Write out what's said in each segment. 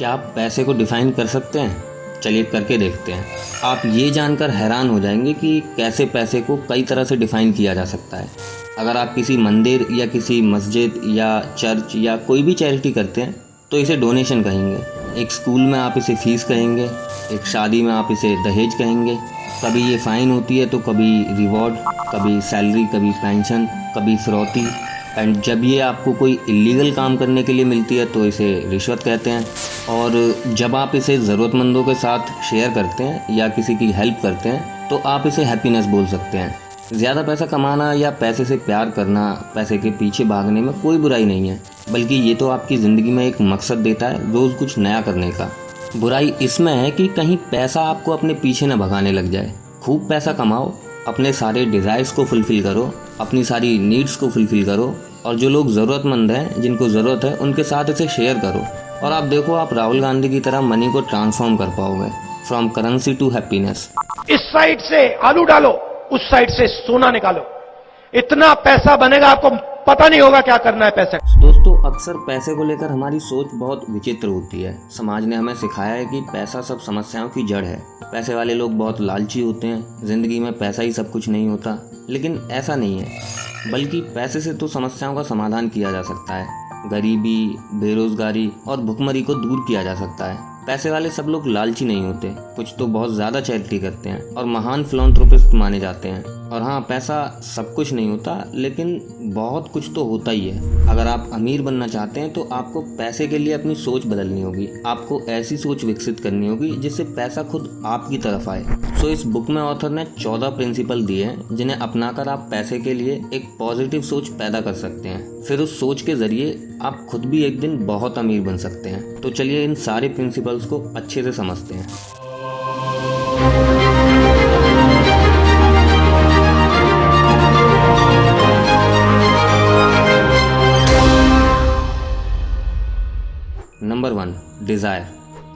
क्या आप पैसे को डिफाइन कर सकते हैं। चलिए करके देखते हैं। आप ये जानकर हैरान हो जाएँगे कि कैसे पैसे को कई तरह से डिफाइन किया जा सकता है। अगर आप किसी मंदिर या किसी मस्जिद या चर्च या कोई भी चैरिटी करते हैं तो इसे डोनेशन कहेंगे। एक स्कूल में आप इसे फ़ीस कहेंगे, एक शादी में आप इसे दहेज कहेंगे। कभी ये फ़ाइन होती है तो कभी रिवॉर्ड कभी सैलरी कभी पेंशन कभी फिरौती एंड जब ये आपको कोई इलीगल काम करने के लिए मिलती है तो इसे रिश्वत कहते हैं। और जब आप इसे ज़रूरतमंदों के साथ शेयर करते हैं या किसी की हेल्प करते हैं तो आप इसे हैप्पीनेस बोल सकते हैं। ज़्यादा पैसा कमाना या पैसे से प्यार करना, पैसे के पीछे भागने में कोई बुराई नहीं है। बल्कि ये तो आपकी ज़िंदगी में एक मकसद देता है, रोज़ कुछ नया करने का। बुराई इसमें है कि कहीं पैसा आपको अपने पीछे न भगाने लग जाए। खूब पैसा कमाओ, अपने सारे डिज़ायर्स को फुलफ़िल करो, अपनी सारी नीड्स को फुलफ़िल करो और जो लोग ज़रूरतमंद हैं जिनको ज़रूरत है उनके साथ इसे शेयर करो। और आप देखो आप राहुल गांधी की तरह मनी को ट्रांसफॉर्म कर पाओगे। फ्रॉम करेंसी टू हैप्पीनेस इस साइड से आलू डालो उस साइड से सोना निकालो। इतना पैसा बनेगा आपको पता नहीं होगा क्या करना है पैसे। दोस्तों अक्सर पैसे को लेकर हमारी सोच बहुत विचित्र होती है। समाज ने हमें सिखाया है कि पैसा सब समस्याओं की जड़ है। पैसे वाले लोग बहुत लालची होते हैं। ज़िंदगी में पैसा ही सब कुछ नहीं होता। लेकिन ऐसा नहीं है। बल्कि पैसे से तो समस्याओं का समाधान किया जा सकता है। गरीबी, बेरोजगारी और भुखमरी को दूर किया जा सकता है। पैसे वाले सब लोग लालची नहीं होते, कुछ तो बहुत ज़्यादा चैरिटी करते हैं और महान फिलोथ्रोपिस्ट माने जाते हैं। और हाँ पैसा सब कुछ नहीं होता, लेकिन बहुत कुछ तो होता ही है। अगर आप अमीर बनना चाहते हैं तो आपको पैसे के लिए अपनी सोच बदलनी होगी। आपको ऐसी सोच विकसित करनी होगी, जिससे पैसा खुद आपकी तरफ़ आए। सो इस बुक में ऑथर ने चौदह प्रिंसिपल दिए हैं, जिन्हें अपनाकर आप पैसे के लिए एक पॉजिटिव सोच पैदा कर सकते हैं। फिर उस सोच के ज़रिए आप खुद भी एक दिन बहुत अमीर बन सकते हैं। तो चलिए इन सारे प्रिंसिपल्स को अच्छे से समझते हैं। डिज़ायर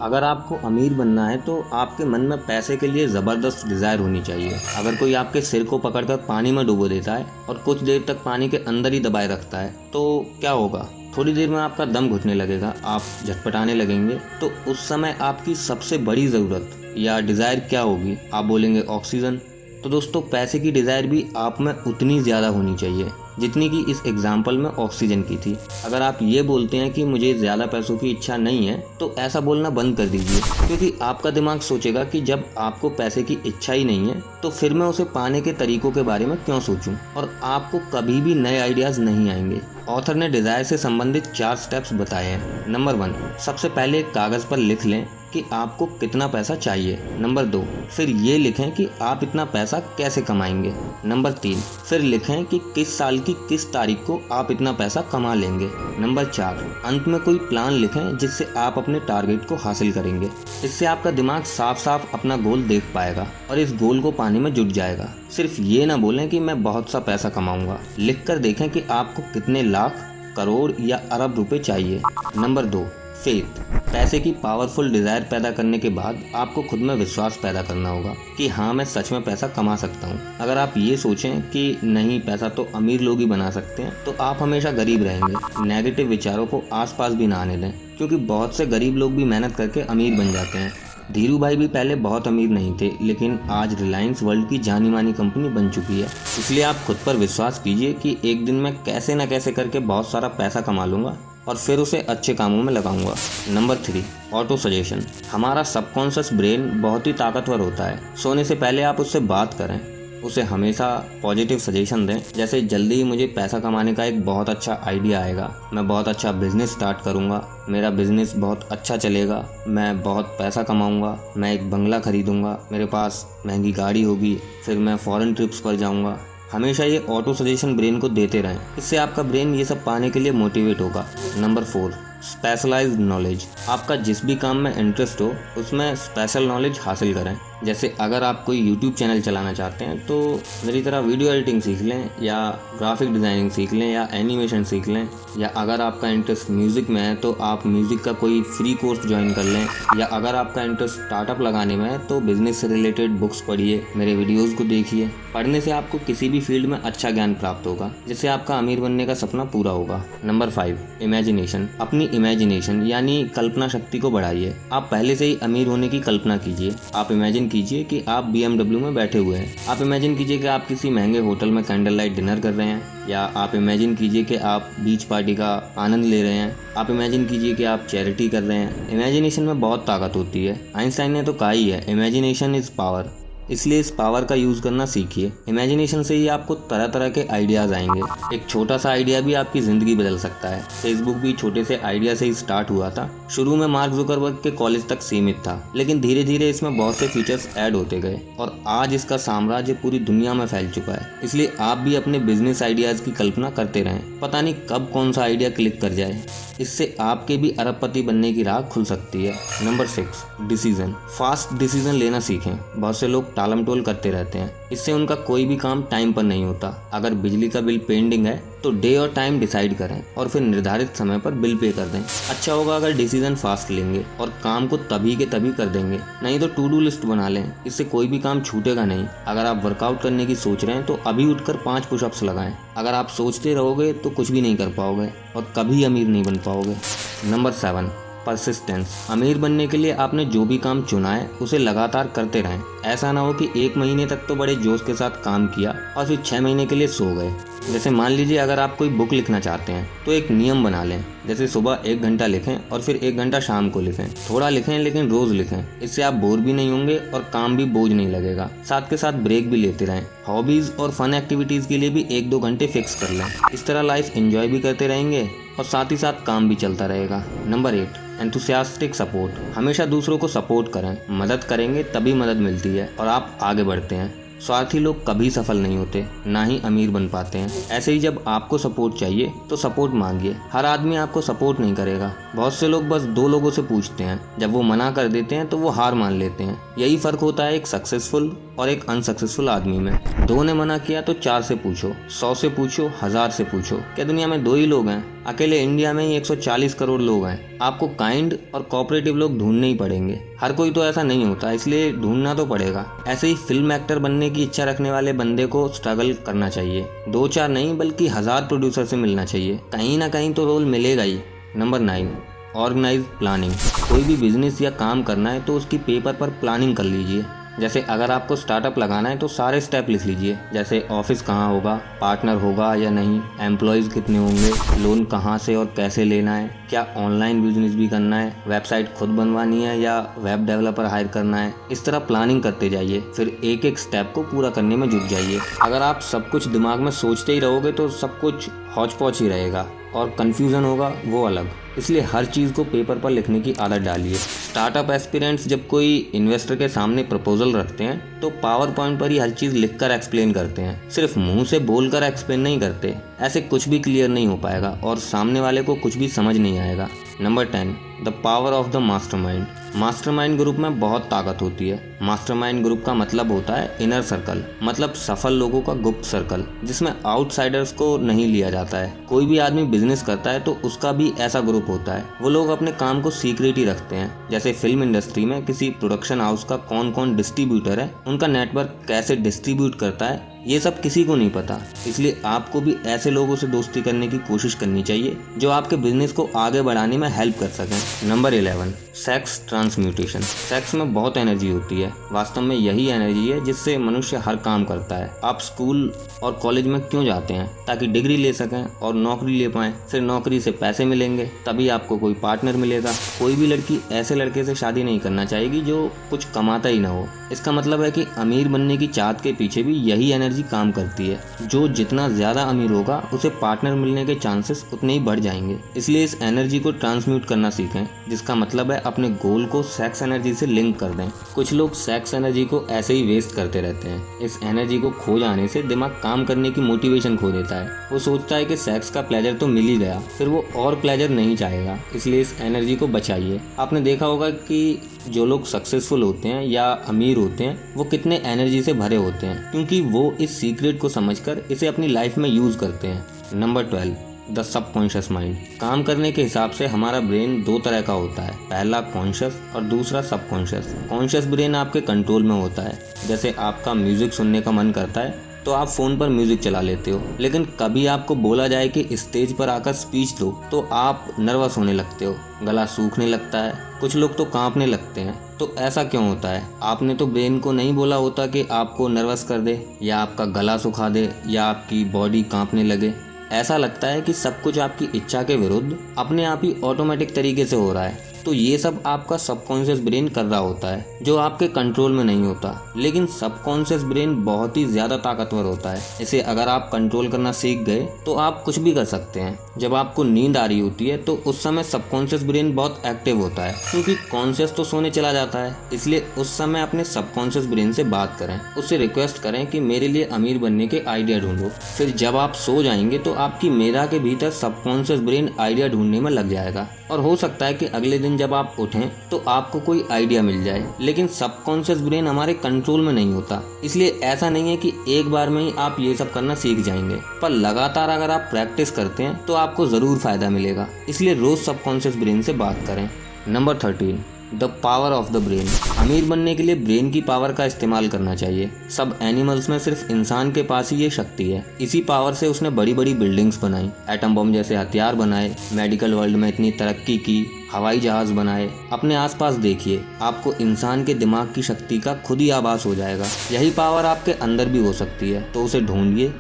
अगर आपको अमीर बनना है तो आपके मन में पैसे के लिए ज़बरदस्त डिज़ायर होनी चाहिए। अगर कोई आपके सिर को पकड़कर पानी में डुबो देता है और कुछ देर तक पानी के अंदर ही दबाए रखता है तो क्या होगा? थोड़ी देर में आपका दम घुटने लगेगा, आप झटपटाने लगेंगे। तो उस समय आपकी सबसे बड़ी ज़रूरत या डिज़ायर क्या होगी? आप बोलेंगे ऑक्सीजन तो दोस्तों, पैसे की डिज़ायर भी आप में उतनी ज़्यादा होनी चाहिए। जितनी कि इस एग्ज़ाम्पल में ऑक्सीजन की थी। अगर आप ये बोलते हैं कि मुझे ज़्यादा पैसों की इच्छा नहीं है तो ऐसा बोलना बंद कर दीजिए, क्योंकि आपका दिमाग सोचेगा कि जब आपको पैसे की इच्छा ही नहीं है तो फिर मैं उसे पाने के तरीकों के बारे में क्यों सोचूं? और आपको कभी भी नए आइडियाज़ नहीं आएँगे। ऑथर ने डिज़ायर से संबंधित चार स्टेप्स बताए हैं। नंबर वन सबसे पहले कागज़ पर लिख लें। कि आपको कितना पैसा चाहिए। नंबर दो, फिर ये लिखें कि आप इतना पैसा कैसे कमाएँगे। नंबर तीन, फिर लिखें कि किस साल की किस तारीख को आप इतना पैसा कमा लेंगे। नंबर चार, अंत में कोई प्लान लिखें जिससे आप अपने टारगेट को हासिल करेंगे। इससे आपका दिमाग साफ़ साफ़ अपना गोल देख पाएगा और इस गोल को पाने में जुट जाएगा। सिर्फ़ ये ना बोलें कि मैं बहुत सा पैसा कमाऊँगा। लिख कर देखें कि आपको कितने लाख, करोड़ या अरब रुपए चाहिए। नंबर दो फेथ पैसे की पावरफुल डिज़ायर पैदा करने के बाद आपको खुद में विश्वास पैदा करना होगा कि हाँ मैं सच में पैसा कमा सकता हूँ। अगर आप ये सोचें कि नहीं, पैसा तो अमीर लोग ही बना सकते हैं तो आप हमेशा गरीब रहेंगे। नेगेटिव विचारों को आसपास भी ना आने दें, क्योंकि बहुत से गरीब लोग भी मेहनत करके अमीर बन जाते हैं। धीरू भाई भी पहले बहुत अमीर नहीं थे, लेकिन आज रिलायंस वर्ल्ड की जानी मानी कंपनी बन चुकी है। इसलिए आप खुद पर विश्वास कीजिए कि एक दिन मैं कैसे न कैसे करके बहुत सारा पैसा कमा लूँगा। और फिर उसे अच्छे कामों में लगाऊँगा। नंबर थ्री ऑटो सजेशन हमारा सबकॉन्शियस ब्रेन बहुत ही ताकतवर होता है। सोने से पहले आप उससे बात करें। उसे हमेशा पॉजिटिव सजेशन दें। जैसे जल्दी ही मुझे पैसा कमाने का एक बहुत अच्छा आइडिया आएगा। मैं बहुत अच्छा बिज़नेस स्टार्ट करूँगा। मेरा बिज़नेस बहुत अच्छा चलेगा। मैं बहुत पैसा कमाऊँगा। मैं एक बंगला खरीदूँगा। मेरे पास महँगी गाड़ी होगी। फिर मैं फ़ॉरेन ट्रिप्स पर जाऊँगा। हमेशा ये ऑटो सजेशन ब्रेन को देते रहें। इससे आपका ब्रेन ये सब पाने के लिए मोटिवेट होगा। नंबर फोर स्पेशलाइज्ड नॉलेज आपका जिस भी काम में इंटरेस्ट हो, उसमें स्पेशल नॉलेज हासिल करें। जैसे अगर आप कोई यूट्यूब चैनल चलाना चाहते हैं तो मेरी तरह वीडियो एडिटिंग सीख लें, या ग्राफिक डिज़ाइनिंग सीख लें, या एनिमेशन सीख लें, या अगर आपका इंटरेस्ट म्यूज़िक में है तो आप म्यूज़िक का कोई फ्री कोर्स ज्वाइन कर लें, या अगर आपका इंटरेस्ट स्टार्टअप लगाने में है तो बिज़नेस से रिलेटेड बुक्स पढ़िए, मेरे वीडियोज़ को देखिए। पढ़ने से आपको किसी भी फ़ील्ड में अच्छा ज्ञान प्राप्त होगा, जिससे आपका अमीर बनने का सपना पूरा होगा। नंबर फाइव इमेजिनेशन अपनी इमेजिनेशन यानी कल्पना शक्ति को बढ़ाइए। आप पहले से ही अमीर होने की कल्पना कीजिए। आप इमेजिन कीजिए कि आप बी में बैठे हुए हैं। आप इमेजिन कीजिए कि आप किसी महँगे होटल में कैंडल लाइट डिनर कर रहे हैं, या आप इमेजिन कीजिए कि आप बीच पार्टी का आनंद ले रहे हैं। आप इमेजिन कीजिए कि आप चैरिटी कर रहे हैं। इमेजिनेशन में बहुत ताकत होती है। आइंस्टाइन ने तो कहा ही है इमेजिनेशन इज़ पावर इसलिए इस पावर का यूज़ करना सीखिए। इमेजिनेशन से ही आपको तरह तरह के आइडियाज़ आएँगे। एक छोटा सा आइडिया भी आपकी ज़िंदगी बदल सकता है। फेसबुक भी छोटे से आइडिया से ही स्टार्ट हुआ था। शुरू में मार्क जुकरबर्ग के कॉलेज तक सीमित था, लेकिन धीरे धीरे इसमें बहुत से फीचर्स ऐड होते गए और आज इसका साम्राज्य पूरी दुनिया में फैल चुका है। इसलिए आप भी अपने बिज़नेस आइडियाज़ की कल्पना करते रहें। पता नहीं कब कौन सा आइडिया क्लिक कर जाए। इससे आपके भी अरबपति बनने की राह खुल सकती है। Number six decision fast decision लेना सीखें। बहुत से लोग टालम टोल करते रहते हैं। इससे उनका कोई भी काम टाइम पर नहीं होता। अगर बिजली का बिल पेंडिंग है तो डे और टाइम डिसाइड करें और फिर निर्धारित समय पर बिल पे कर दें। अच्छा होगा अगर डिसीज़न फास्ट लेंगे और काम को तभी के तभी कर देंगे। नहीं तो टू डू लिस्ट बना लें। इससे कोई भी काम छूटेगा नहीं। अगर आप वर्कआउट करने की सोच रहे हैं तो अभी उठकर पाँच पुशअप्स लगाएँ। अगर आप सोचते रहोगे तो कुछ भी नहीं कर पाओगे और कभी अमीर नहीं बन पाओगे। नंबर सेवन परसिस्टेंस अमीर बनने के लिए आपने जो भी काम चुना है, उसे लगातार करते रहें। ऐसा ना हो कि एक महीने तक तो बड़े जोश के साथ काम किया और फिर छः महीने के लिए सो गए। जैसे मान लीजिए अगर आप कोई बुक लिखना चाहते हैं तो एक नियम बना लें। जैसे सुबह एक घंटा लिखें और फिर एक घंटा शाम को लिखें। थोड़ा लिखें लेकिन रोज लिखें। इससे आप बोर भी नहीं होंगे और काम भी बोझ नहीं लगेगा। साथ के साथ ब्रेक भी लेते रहें। हॉबीज और फन एक्टिविटीज़ के लिए भी एक दो घंटे फिक्स कर लें। इस तरह लाइफ एंजॉय भी करते रहेंगे और साथ ही साथ काम भी चलता रहेगा। Number eight. एंथुसियास्टिक सपोर्ट हमेशा दूसरों को सपोर्ट करें, मदद करेंगे, तभी मदद मिलती है और आप आगे बढ़ते हैं। स्वार्थी लोग कभी सफल नहीं होते, ना ही अमीर बन पाते हैं। ऐसे ही जब आपको सपोर्ट चाहिए तो सपोर्ट मांगिए। हर आदमी आपको सपोर्ट नहीं करेगा। बहुत से लोग बस दो लोगों से पूछते हैं। जब वो मना कर देते हैं तो वो हार मान लेते हैं। यही फ़र्क होता है एक सक्सेसफुल और एक अनसक्सेसफुल आदमी में। दो ने मना किया तो चार से पूछो, सौ से पूछो, हज़ार से पूछो। क्या दुनिया में दो ही लोग हैं? अकेले इंडिया में ही 140 करोड़ लोग हैं। आपको काइंड और कोऑपरेटिव लोग ढूँढने ही पड़ेंगे। हर कोई तो ऐसा नहीं होता, इसलिए ढूंढना तो पड़ेगा। ऐसे ही फ़िल्म एक्टर बनने की इच्छा रखने वाले बंदे को स्ट्रगल करना चाहिए। दो चार नहीं, बल्कि हज़ार प्रोड्यूसर से मिलना चाहिए। कहीं ना कहीं तो रोल मिलेगा ही। नंबर नाइन ऑर्गेनाइज प्लानिंग कोई भी बिज़नेस या काम करना है तो उसकी पेपर पर प्लानिंग कर लीजिए। जैसे अगर आपको स्टार्टअप लगाना है तो सारे स्टेप लिख लीजिए। जैसे ऑफ़िस कहाँ होगा पार्टनर होगा या नहीं एम्प्लॉयज़ कितने होंगे लोन कहाँ से और कैसे लेना है, क्या ऑनलाइन बिज़नेस भी करना है वेबसाइट खुद बनवानी है या वेब डेवलपर हायर करना है, इस तरह प्लानिंग करते जाइए। फिर एक एक स्टेप को पूरा करने में जुट जाइए। अगर आप सब कुछ दिमाग में सोचते ही रहोगे तो सब कुछ हौच पौच ही रहेगा। और कन्फ्यूज़न होगा, वो अलग। इसलिए हर चीज़ को पेपर पर लिखने की आदत डालिए। स्टार्टअप एस्पिरेंट्स जब कोई इन्वेस्टर के सामने प्रपोजल रखते हैं तो पावर पॉइंट पर ही हर चीज़ लिखकर एक्सप्लेन करते हैं। सिर्फ़ मुँह से बोलकर एक्सप्लेन नहीं करते। ऐसे कुछ भी क्लियर नहीं हो पाएगा और सामने वाले को कुछ भी समझ नहीं आएगा। Number ten the power of the mastermind mastermind group में बहुत ताकत होती है। मास्टरमाइंड ग्रुप का मतलब होता है इनर सर्कल मतलब सफल लोगों का गुप्त सर्कल, जिसमें आउटसाइडर्स को नहीं लिया जाता है। कोई भी आदमी बिज़नेस करता है तो उसका भी ऐसा ग्रुप होता है। वो लोग अपने काम को सीक्रेट ही रखते हैं। जैसे फ़िल्म इंडस्ट्री में किसी प्रोडक्शन हाउस का कौन कौन डिस्ट्रीब्यूटर है, उनका नेटवर्क कैसे डिस्ट्रीब्यूट करता है ये सब किसी को नहीं पता। इसलिए आपको भी ऐसे लोगों से दोस्ती करने की कोशिश करनी चाहिए, जो आपके बिज़नेस को आगे बढ़ाने में हेल्प कर सकें। Number eleven sex transmutation sex में बहुत एनर्जी होती है। वास्तव में यही एनर्जी है जिससे मनुष्य हर काम करता है। आप स्कूल और कॉलेज में क्यों जाते हैं? ताकि डिग्री ले सकें और नौकरी ले पाएँ। फिर नौकरी से पैसे मिलेंगे, तभी आपको कोई पार्टनर मिलेगा। कोई भी लड़की ऐसे लड़के से शादी नहीं करना चाहेगी जो कुछ कमाता ही ना हो। इसका मतलब है कि अमीर बनने की चाहत के पीछे भी यही एनर्जी एनर्जी काम करती है। जो जितना ज़्यादा अमीर होगा, उसे पार्टनर मिलने के चांसेस उतने ही बढ़ जाएँगे। इसलिए इस एनर्जी को ट्रांसम्यूट करना सीखें, जिसका मतलब है अपने गोल को सेक्स एनर्जी से लिंक कर दें। कुछ लोग सेक्स एनर्जी को ऐसे ही वेस्ट करते रहते हैं। इस एनर्जी को खो जाने से दिमाग काम करने की मोटिवेशन खो देता है। वो सोचता है कि सेक्स का प्लेजर तो मिल ही गया, फिर वो और प्लेजर नहीं चाहेगा। इसलिए इस एनर्जी को बचाइए। आपने देखा होगा कि जो लोग सक्सेसफुल होते हैं या अमीर होते हैं, वो कितने एनर्जी से भरे होते हैं, क्योंकि वो इस सीक्रेट को समझकर इसे अपनी लाइफ में यूज़ करते हैं। Number twelve, the subconscious mind. काम करने के हिसाब से हमारा ब्रेन दो तरह का होता है, पहला कॉन्शियस और दूसरा सबकॉन्शियस कॉन्शियस ब्रेन आपके कंट्रोल में होता है, जैसे आपका म्यूज़िक सुनने का मन करता है तो आप फ़ोन पर म्यूज़िक चला लेते हो। लेकिन कभी आपको बोला जाए कि स्टेज पर आकर स्पीच दो तो आप नर्वस होने लगते हो। गला सूखने लगता है। कुछ लोग तो कांपने लगते हैं। तो ऐसा क्यों होता है? आपने तो ब्रेन को नहीं बोला होता कि आपको नर्वस कर दे, या आपका गला सुखा दे, या आपकी बॉडी कांपने लगे। ऐसा लगता है कि सब कुछ आपकी इच्छा के विरुद्ध अपने आप ही ऑटोमेटिक तरीके से हो रहा है। तो ये सब आपका सबकॉन्शियस ब्रेन कर रहा होता है, जो आपके कंट्रोल में नहीं होता। लेकिन सबकॉन्शियस ब्रेन बहुत ही ज़्यादा ताकतवर होता है। इसे अगर आप कंट्रोल करना सीख गए तो आप कुछ भी कर सकते हैं। जब आपको नींद आ रही होती है तो उस समय सबकॉन्शियस ब्रेन बहुत एक्टिव होता है, क्योंकि कॉन्शियस तो सोने चला जाता है। इसलिए उस समय अपने सबकॉन्शियस ब्रेन से बात करें। उससे रिक्वेस्ट करें कि मेरे लिए अमीर बनने के आइडिया ढूंढो। फिर जब आप सो जाएँगे तो आपकी मेरा के भीतर सबकॉन्शियस ब्रेन आइडिया ढूँढने में लग जाएगा। और हो सकता है कि अगले दिन जब आप उठें तो आपको कोई आइडिया मिल जाए। लेकिन सबकॉन्शियस ब्रेन हमारे कंट्रोल में नहीं होता। इसलिए ऐसा नहीं है कि एक बार में ही आप ये सब करना सीख जाएँगे। पर लगातार अगर आप प्रैक्टिस करते हैं तो आपको ज़रूर फ़ायदा मिलेगा। इसलिए रोज़ सबकॉन्शियस ब्रेन से बात करें। Number thirteen. The power of the brain. अमीर बनने के लिए ब्रेन की पावर का इस्तेमाल करना चाहिए। सब एनिमल्स में सिर्फ़ इंसान के पास ही ये शक्ति है। इसी पावर से उसने बड़ी बड़ी बिल्डिंग्स बनाई, एटम बम जैसे हथियार बनाए, मेडिकल वर्ल्ड में इतनी तरक्की की, हवाई जहाज़ बनाए। अपने आसपास देखिए, आपको इंसान के दिमाग की शक्ति का खुद ही आभास हो जाएगा। यही पावर आपके अंदर भी हो सकती है तो उसे ढूंढिए।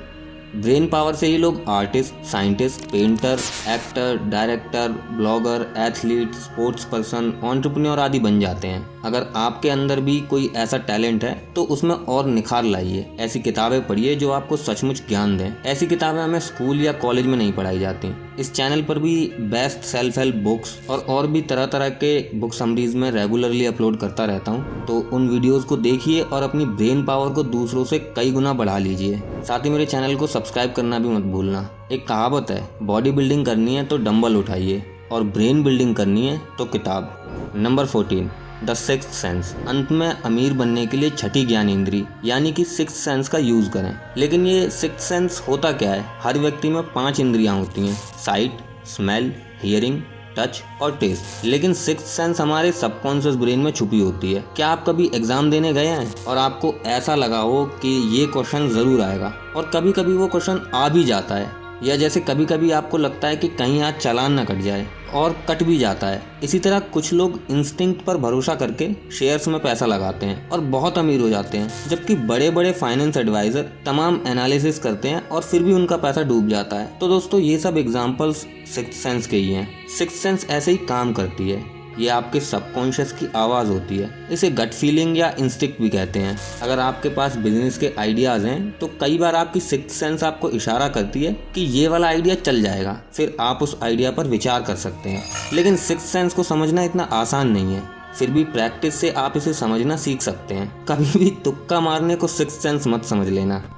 ब्रेन पावर से ये लोग artist, scientist, painter, actor, director, blogger, athlete, sports person entrepreneur आदि बन जाते हैं। अगर आपके अंदर भी कोई ऐसा टैलेंट है तो उसमें और निखार लाइए। ऐसी किताबें पढ़िए जो आपको सचमुच ज्ञान दें। ऐसी किताबें हमें स्कूल या कॉलेज में नहीं पढ़ाई जाती। इस चैनल पर भी बेस्ट सेल्फ हेल्प बुक्स और और भी तरह तरह के बुक समरीज में रेगुलरली अपलोड करता रहता हूँ। तो उन वीडियोस को देखिए और अपनी ब्रेन पावर को दूसरों से कई गुना बढ़ा लीजिए। साथ ही मेरे चैनल को सब्सक्राइब करना भी मत भूलना। एक कहावत है, बॉडी बिल्डिंग करनी है तो डम्बल उठाइए और ब्रेन बिल्डिंग करनी है तो किताब। Number fourteen. The six sense अंत में अमीर बनने के लिए छठी ज्ञान इंद्री यानी कि सिक्स सेंस का यूज़ करें। लेकिन ये सिक्स सेंस होता क्या है? हर व्यक्ति में पाँच इंद्रियाँ होती हैं। साइट स्मेल हियरिंग टच और टेस्ट लेकिन सिक्स सेंस हमारे सबकॉन्शियस ब्रेन में छुपी होती है। क्या आप कभी एग्ज़ाम देने गए हैं? और आपको ऐसा लगा हो कि ये क्वेश्चन ज़रूर आएगा। और कभी कभी वो क्वेश्चन आ भी जाता है। या जैसे कभी कभी आपको लगता है कि कहीं आज चालान ना कट जाए और कट भी जाता है। इसी तरह कुछ लोग इंस्टिंक्ट पर भरोसा करके शेयर्स में पैसा लगाते हैं और बहुत अमीर हो जाते हैं, जबकि बड़े बड़े फाइनेंस एडवाइजर तमाम एनालिसिस करते हैं और फिर भी उनका पैसा डूब जाता है। तो दोस्तों, ये सब एग्जाम्पल्स सिक्स सेंस के ही हैं। सिक्स सेंस ऐसे ही काम करती है। ये आपके सबकॉन्शियस की आवाज़ होती है। इसे गट फीलिंग या इंस्टिक भी कहते हैं। अगर आपके पास बिज़नेस के आइडियाज़ हैं तो कई बार आपकी सिक्स सेंस आपको इशारा करती है कि ये वाला आइडिया चल जाएगा। फिर आप उस आइडिया पर विचार कर सकते हैं। लेकिन सिक्स सेंस को समझना इतना आसान नहीं है। फिर भी प्रैक्टिस से आप इसे समझना सीख सकते हैं। कभी भी तुक्का मारने को सिक्स सेंस मत समझ लेना।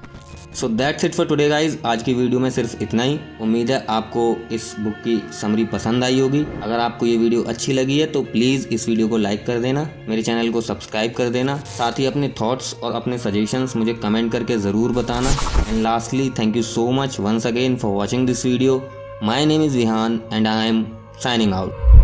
So that's it for today guys आज की वीडियो में सिर्फ़ इतना ही। उम्मीद है आपको इस बुक की समरी पसंद आई होगी। अगर आपको ये वीडियो अच्छी लगी है तो प्लीज़ इस वीडियो को लाइक कर देना। मेरे चैनल को सब्सक्राइब कर देना। साथ ही अपने थॉट्स और अपने सजेशंस मुझे कमेंट करके ज़रूर बताना। And lastly thank you so much once again for watching this video my name is Vihaan and I am signing out